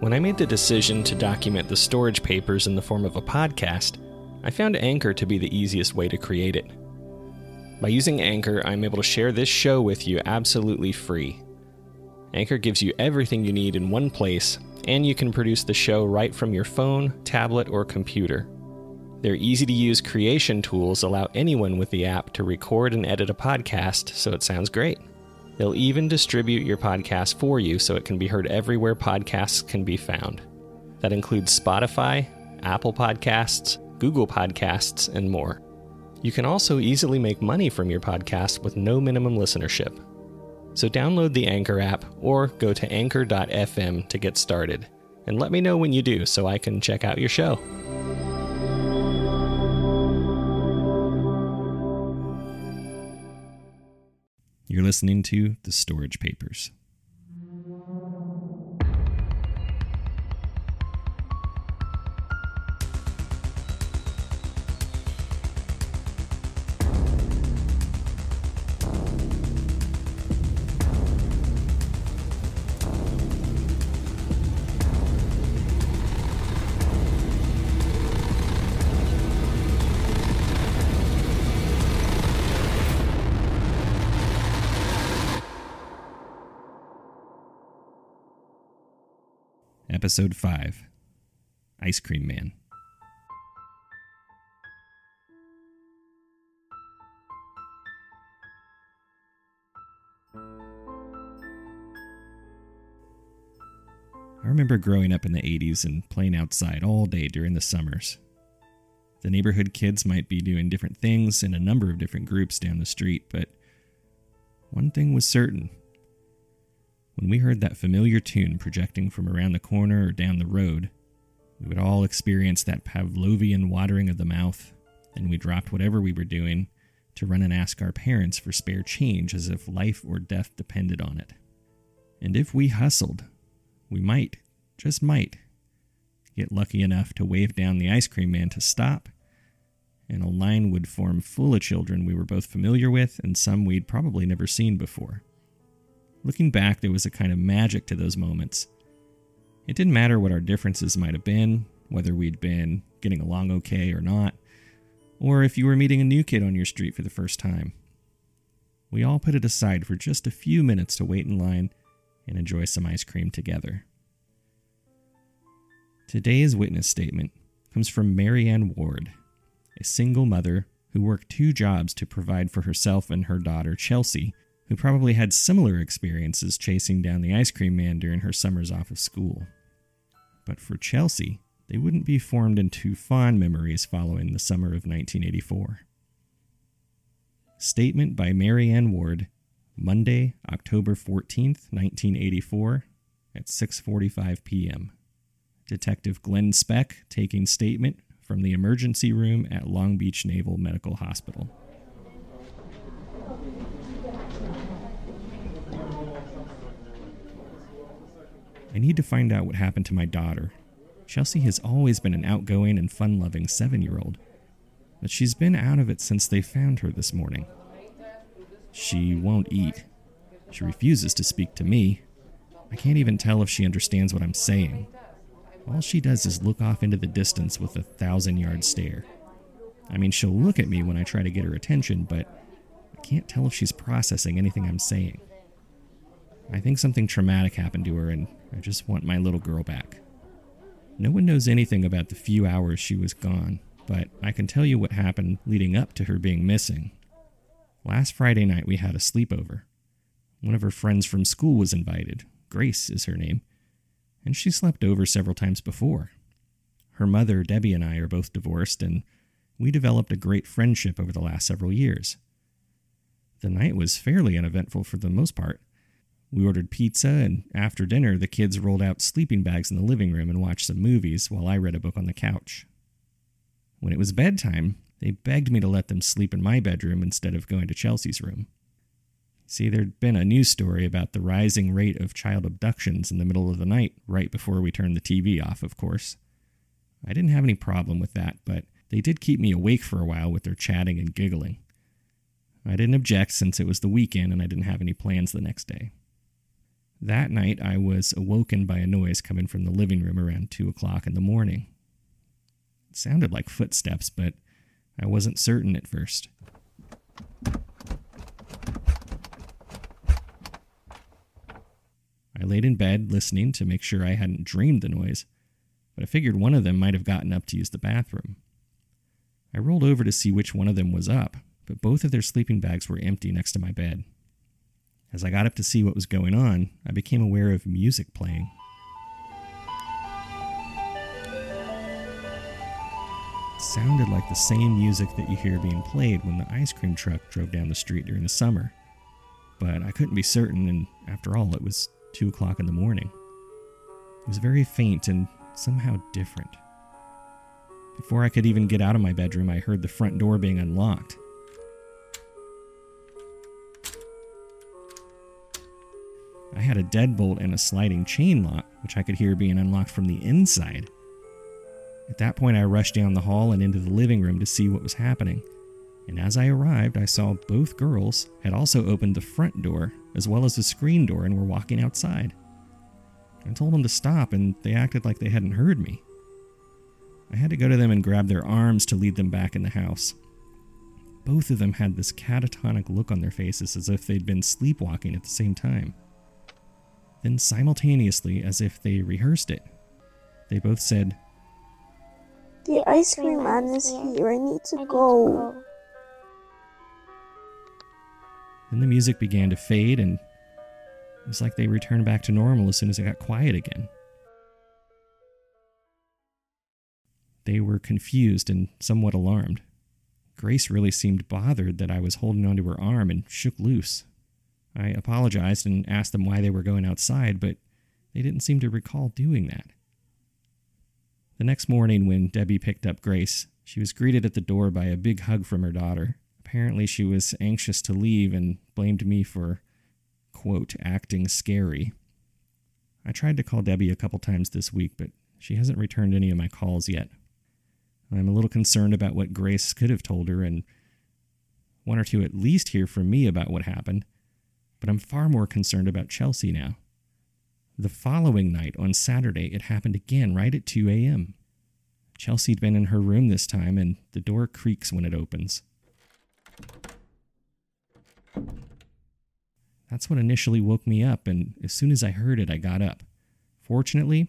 When I made the decision to document the storage papers in the form of a podcast, I found Anchor to be the easiest way to create it. By using Anchor, I'm able to share this show with you absolutely free. Anchor gives you everything you need in one place, and you can produce the show right from your phone, tablet, or computer. Their easy to use creation tools allow anyone with the app to record and edit a podcast so it sounds great. They'll even distribute your podcast for you so it can be heard everywhere podcasts can be found. That includes Spotify, Apple Podcasts, Google Podcasts, and more. You can also easily make money from your podcast with no minimum listenership. So download the Anchor app or go to anchor.fm to get started. And let me know when you do so I can check out your show. You're listening to The Storage Papers. Episode 5 Ice Cream Man. I remember growing up in the 80s and playing outside all day during the summers. The neighborhood kids might be doing different things in a number of different groups down the street, but one thing was certain when we heard that familiar tune projecting from around the corner or down the road, we would all experience that Pavlovian watering of the mouth, and we dropped whatever we were doing to run and ask our parents for spare change as if life or death depended on it. And if we hustled, we might, just might, get lucky enough to wave down the ice cream man to stop, and a line would form full of children we were both familiar with and some we'd probably never seen before. Looking back, there was a kind of magic to those moments. It didn't matter what our differences might have been, whether we'd been getting along okay or not, or if you were meeting a new kid on your street for the first time. We all put it aside for just a few minutes to wait in line and enjoy some ice cream together. Today's witness statement comes from Marianne Ward, a single mother who worked two jobs to provide for herself and her daughter, Chelsea, who probably had similar experiences chasing down the ice cream man during her summers off of school. But for Chelsea, they wouldn't be formed into fond memories following the summer of 1984. Statement by Marianne Ward, Monday, October 14th, 1984, at 6:45 p.m. Detective Glenn Speck taking statement from the emergency room at Long Beach Naval Medical Hospital. I need to find out what happened to my daughter. Chelsea has always been an outgoing and fun loving seven year old, but she's been out of it since they found her this morning. She won't eat. She refuses to speak to me. I can't even tell if she understands what I'm saying. All she does is look off into the distance with a thousand yard stare. I mean, she'll look at me when I try to get her attention, but I can't tell if she's processing anything I'm saying. I think something traumatic happened to her, and I just want my little girl back. No one knows anything about the few hours she was gone, but I can tell you what happened leading up to her being missing. Last Friday night, we had a sleepover. One of her friends from school was invited. Grace is her name, and she slept over several times before. Her mother, Debbie, and I are both divorced, and we developed a great friendship over the last several years. The night was fairly uneventful for the most part. We ordered pizza, and after dinner, the kids rolled out sleeping bags in the living room and watched some movies while I read a book on the couch. When it was bedtime, they begged me to let them sleep in my bedroom instead of going to Chelsea's room. See, there'd been a news story about the rising rate of child abductions in the middle of the night, right before we turned the TV off, of course. I didn't have any problem with that, but they did keep me awake for a while with their chatting and giggling. I didn't object since it was the weekend and I didn't have any plans the next day. That night, I was awoken by a noise coming from the living room around 2 o'clock in the morning. It sounded like footsteps, but I wasn't certain at first. I laid in bed listening to make sure I hadn't dreamed the noise, but I figured one of them might have gotten up to use the bathroom. I rolled over to see which one of them was up, but both of their sleeping bags were empty next to my bed. As I got up to see what was going on, I became aware of music playing. It sounded like the same music that you hear being played when the ice cream truck drove down the street during the summer. But I couldn't be certain, and after all, it was 2 o'clock in the morning. It was very faint and somehow different. Before I could even get out of my bedroom, I heard the front door being unlocked. I had a deadbolt and a sliding chain lock, which I could hear being unlocked from the inside. At that point, I rushed down the hall and into the living room to see what was happening. And as I arrived, I saw both girls had also opened the front door as well as the screen door and were walking outside. I told them to stop, and they acted like they hadn't heard me. I had to go to them and grab their arms to lead them back in the house. Both of them had this catatonic look on their faces as if they'd been sleepwalking at the same time. Then, simultaneously, as if they rehearsed it, they both said, The ice cream man is here. I need to go. Then the music began to fade, and it was like they returned back to normal as soon as it got quiet again. They were confused and somewhat alarmed. Grace really seemed bothered that I was holding onto her arm and shook loose. I apologized and asked them why they were going outside, but they didn't seem to recall doing that. The next morning, when Debbie picked up Grace, she was greeted at the door by a big hug from her daughter. Apparently, she was anxious to leave and blamed me for, quote, acting scary. I tried to call Debbie a couple times this week, but she hasn't returned any of my calls yet. I'm a little concerned about what Grace could have told her and one or two at least hear from me about what happened, but I'm far more concerned about Chelsea now. The following night, on Saturday, it happened again right at 2 a.m. Chelsea'd been in her room this time, and the door creaks when it opens. That's what initially woke me up, and as soon as I heard it, I got up. Fortunately,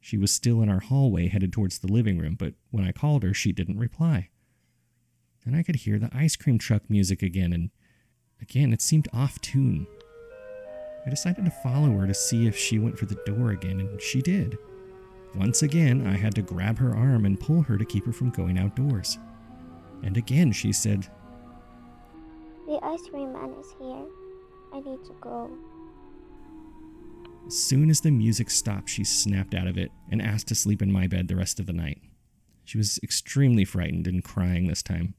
she was still in our hallway headed towards the living room, but when I called her, she didn't reply. Then I could hear the ice cream truck music again, and again it seemed off tune. I decided to follow her to see if she went for the door again, and she did. Once again, I had to grab her arm and pull her to keep her from going outdoors. And again, she said, The ice cream man is here. I need to go. As soon as the music stopped, she snapped out of it and asked to sleep in my bed the rest of the night. She was extremely frightened and crying this time.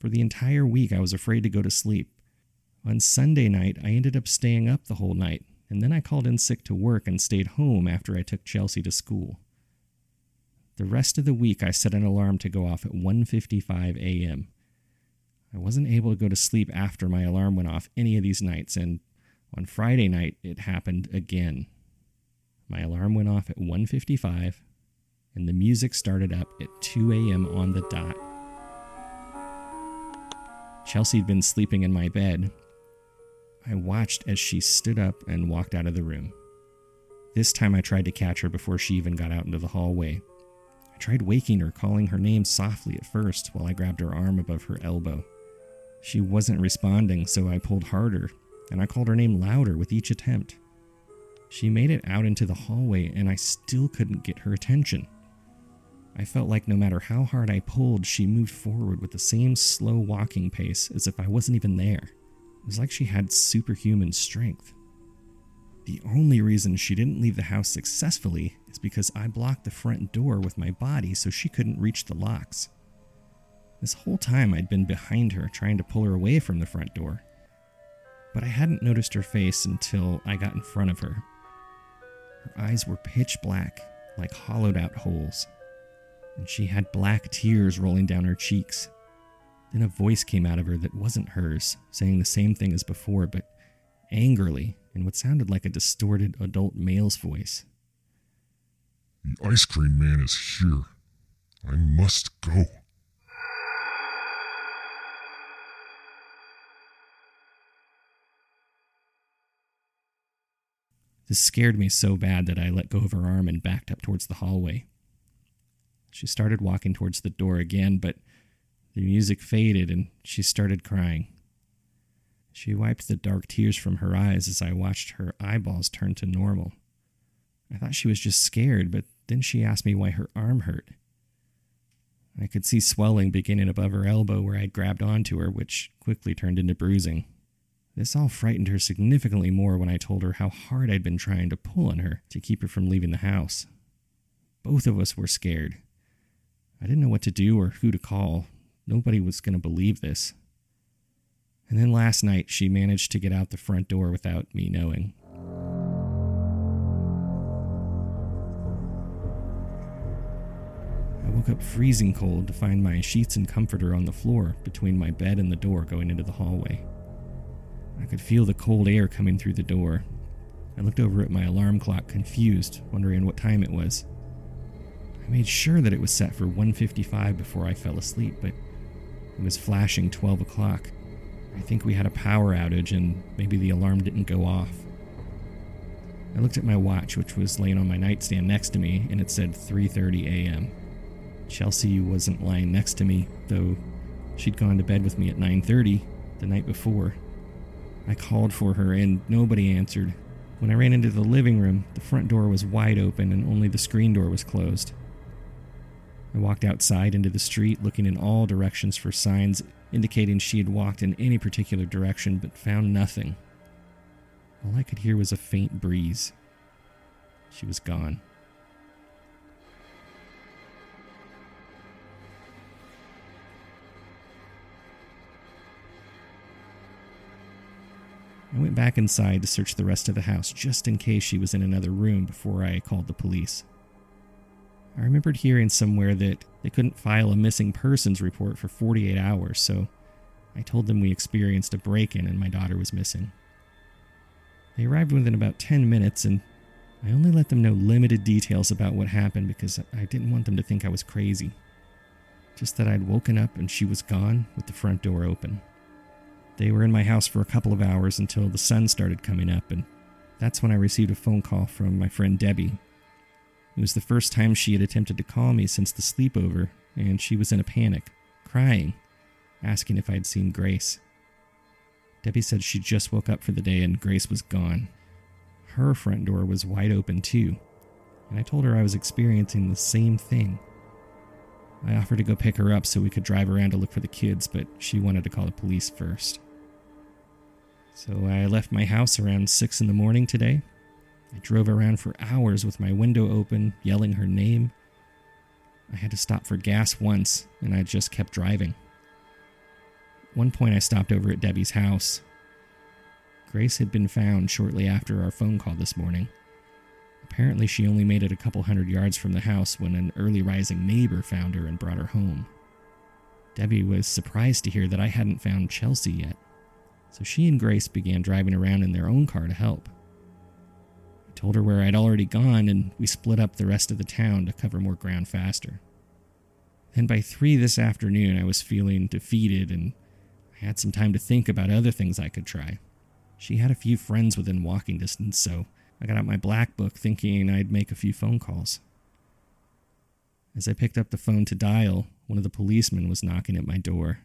For the entire week, I was afraid to go to sleep. On Sunday night, I ended up staying up the whole night, and then I called in sick to work and stayed home after I took Chelsea to school. The rest of the week, I set an alarm to go off at 1:55 a.m. I wasn't able to go to sleep after my alarm went off any of these nights, and on Friday night it happened again. My alarm went off at 1:55 and the music started up at 2 a.m. on the dot. Chelsea'd been sleeping in my bed. I watched as she stood up and walked out of the room. This time I tried to catch her before she even got out into the hallway. I tried waking her, calling her name softly at first while I grabbed her arm above her elbow. She wasn't responding, so I pulled harder, and I called her name louder with each attempt. She made it out into the hallway, and I still couldn't get her attention. I felt like no matter how hard I pulled, she moved forward with the same slow walking pace as if I wasn't even there. It was like she had superhuman strength. The only reason she didn't leave the house successfully is because I blocked the front door with my body so she couldn't reach the locks. This whole time I'd been behind her, trying to pull her away from the front door. But I hadn't noticed her face until I got in front of her. Her eyes were pitch black, like hollowed out holes, and she had black tears rolling down her cheeks. Then a voice came out of her that wasn't hers, saying the same thing as before, but angrily, in what sounded like a distorted adult male's voice. The ice cream man is here. I must go. This scared me so bad that I let go of her arm and backed up towards the hallway. She started walking towards the door again, but the music faded and she started crying. She wiped the dark tears from her eyes as I watched her eyeballs turn to normal. I thought she was just scared, but then she asked me why her arm hurt. I could see swelling beginning above her elbow where I grabbed onto her, which quickly turned into bruising. This all frightened her significantly more when I told her how hard I'd been trying to pull on her to keep her from leaving the house. Both of us were scared. I didn't know what to do or who to call. Nobody was going to believe this. And then last night, she managed to get out the front door without me knowing. I woke up freezing cold to find my sheets and comforter on the floor between my bed and the door going into the hallway. I could feel the cold air coming through the door. I looked over at my alarm clock confused, wondering what time it was. I made sure that it was set for 1:55 before I fell asleep, but it was flashing 12 o'clock. I think we had a power outage and maybe the alarm didn't go off. I looked at my watch, which was laying on my nightstand next to me, and it said 3:30 a.m. Chelsea wasn't lying next to me, though she'd gone to bed with me at 9:30 the night before. I called for her and nobody answered. When I ran into the living room, the front door was wide open and only the screen door was closed. I walked outside into the street, looking in all directions for signs indicating she had walked in any particular direction, but found nothing. All I could hear was a faint breeze. She was gone. I went back inside to search the rest of the house just in case she was in another room before I called the police. I remembered hearing somewhere that they couldn't file a missing persons report for 48 hours, so I told them we experienced a break in and my daughter was missing. They arrived within about 10 minutes, and I only let them know limited details about what happened because I didn't want them to think I was crazy. Just that I'd woken up and she was gone with the front door open. They were in my house for a couple of hours until the sun started coming up, and that's when I received a phone call from my friend Debbie, it was the first time she had attempted to call me since the sleepover, and she was in a panic, crying, asking if I'd seen Grace. Debbie said she just woke up for the day and Grace was gone. Her front door was wide open too, and I told her I was experiencing the same thing. I offered to go pick her up so we could drive around to look for the kids, but she wanted to call the police first. So I left my house around 6 in the morning today I drove around for hours with my window open, yelling her name. I had to stop for gas once, and I just kept driving. One point, I stopped over at Debbie's house. Grace had been found shortly after our phone call this morning. Apparently, she only made it a couple hundred yards from the house when an early rising neighbor found her and brought her home. Debbie was surprised to hear that I hadn't found Chelsea yet, so she and Grace began driving around in their own car to help told her where I'd already gone, and we split up the rest of the town to cover more ground faster. Then by three this afternoon, I was feeling defeated and I had some time to think about other things I could try. She had a few friends within walking distance, so I got out my black book thinking I'd make a few phone calls. As I picked up the phone to dial, one of the policemen was knocking at my door.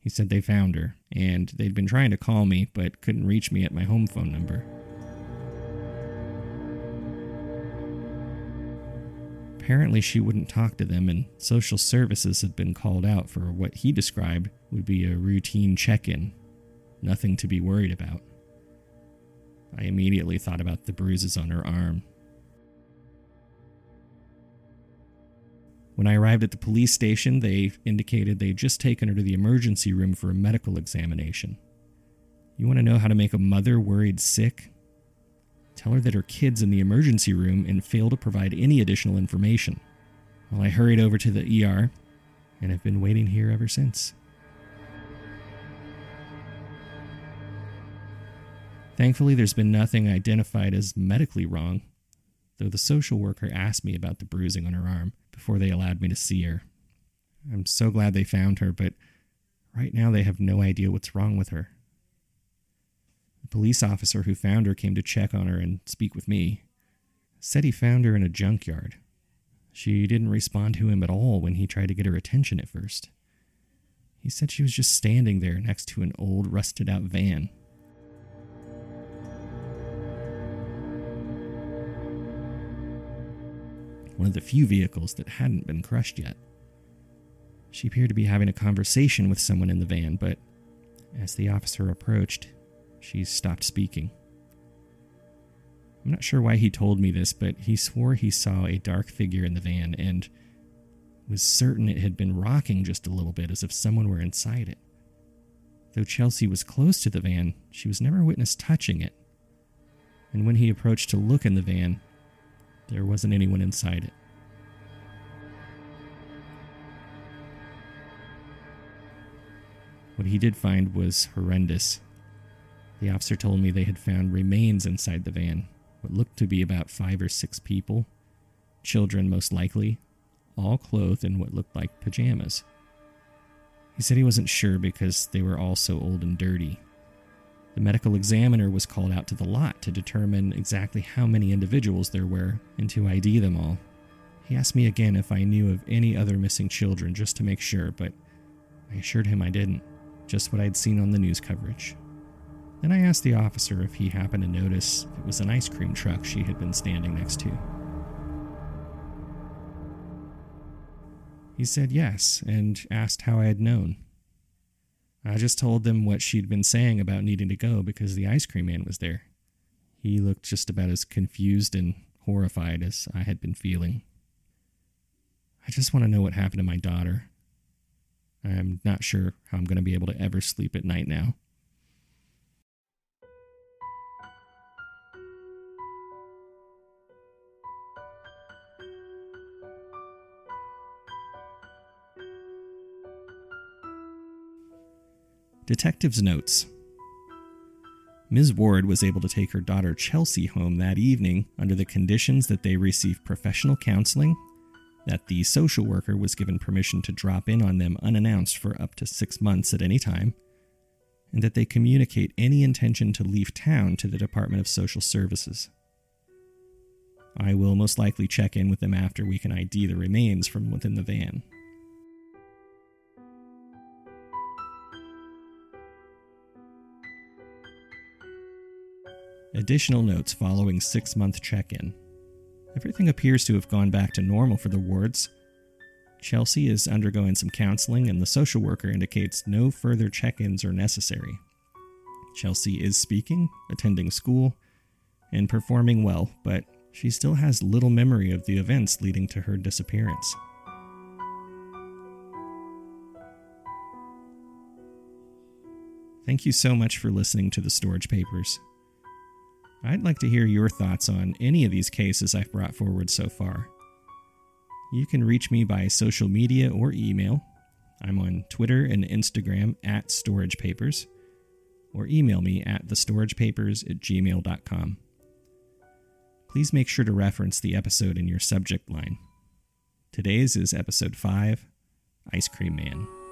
He said they found her, and they'd been trying to call me, but couldn't reach me at my home phone number. Apparently, she wouldn't talk to them, and social services had been called out for what he described would be a routine check in. Nothing to be worried about. I immediately thought about the bruises on her arm. When I arrived at the police station, they indicated they'd just taken her to the emergency room for a medical examination. You want to know how to make a mother worried sick? Tell her that her kid's in the emergency room and fail to provide any additional information. Well, I hurried over to the ER and have been waiting here ever since. Thankfully, there's been nothing identified as medically wrong, though the social worker asked me about the bruising on her arm before they allowed me to see her. I'm so glad they found her, but right now they have no idea what's wrong with her. The police officer who found her came to check on her and speak with me. Said he found her in a junkyard. She didn't respond to him at all when he tried to get her attention at first. He said she was just standing there next to an old, rusted out van. One of the few vehicles that hadn't been crushed yet. She appeared to be having a conversation with someone in the van, but as the officer approached, she stopped speaking. I'm not sure why he told me this, but he swore he saw a dark figure in the van and was certain it had been rocking just a little bit as if someone were inside it. Though Chelsea was close to the van, she was never witnessed touching it. And when he approached to look in the van, there wasn't anyone inside it. What he did find was horrendous. The officer told me they had found remains inside the van, what looked to be about five or six people, children most likely, all clothed in what looked like pajamas. He said he wasn't sure because they were all so old and dirty. The medical examiner was called out to the lot to determine exactly how many individuals there were and to ID them all. He asked me again if I knew of any other missing children just to make sure, but I assured him I didn't, just what I'd seen on the news coverage. Then I asked the officer if he happened to notice it was an ice cream truck she had been standing next to. He said yes and asked how I had known. I just told them what she'd been saying about needing to go because the ice cream man was there. He looked just about as confused and horrified as I had been feeling. I just want to know what happened to my daughter. I'm not sure how I'm going to be able to ever sleep at night now. Detective's notes. Ms. Ward was able to take her daughter Chelsea home that evening under the conditions that they receive professional counseling, that the social worker was given permission to drop in on them unannounced for up to six months at any time, and that they communicate any intention to leave town to the Department of Social Services. I will most likely check in with them after we can ID the remains from within the van. Additional notes following six month check in. Everything appears to have gone back to normal for the wards. Chelsea is undergoing some counseling, and the social worker indicates no further check ins are necessary. Chelsea is speaking, attending school, and performing well, but she still has little memory of the events leading to her disappearance. Thank you so much for listening to the Storage Papers. I'd like to hear your thoughts on any of these cases I've brought forward so far. You can reach me by social media or email. I'm on Twitter and Instagram at Storage Papers, or email me at thestoragepapers at gmail.com. Please make sure to reference the episode in your subject line. Today's is episode 5 Ice Cream Man.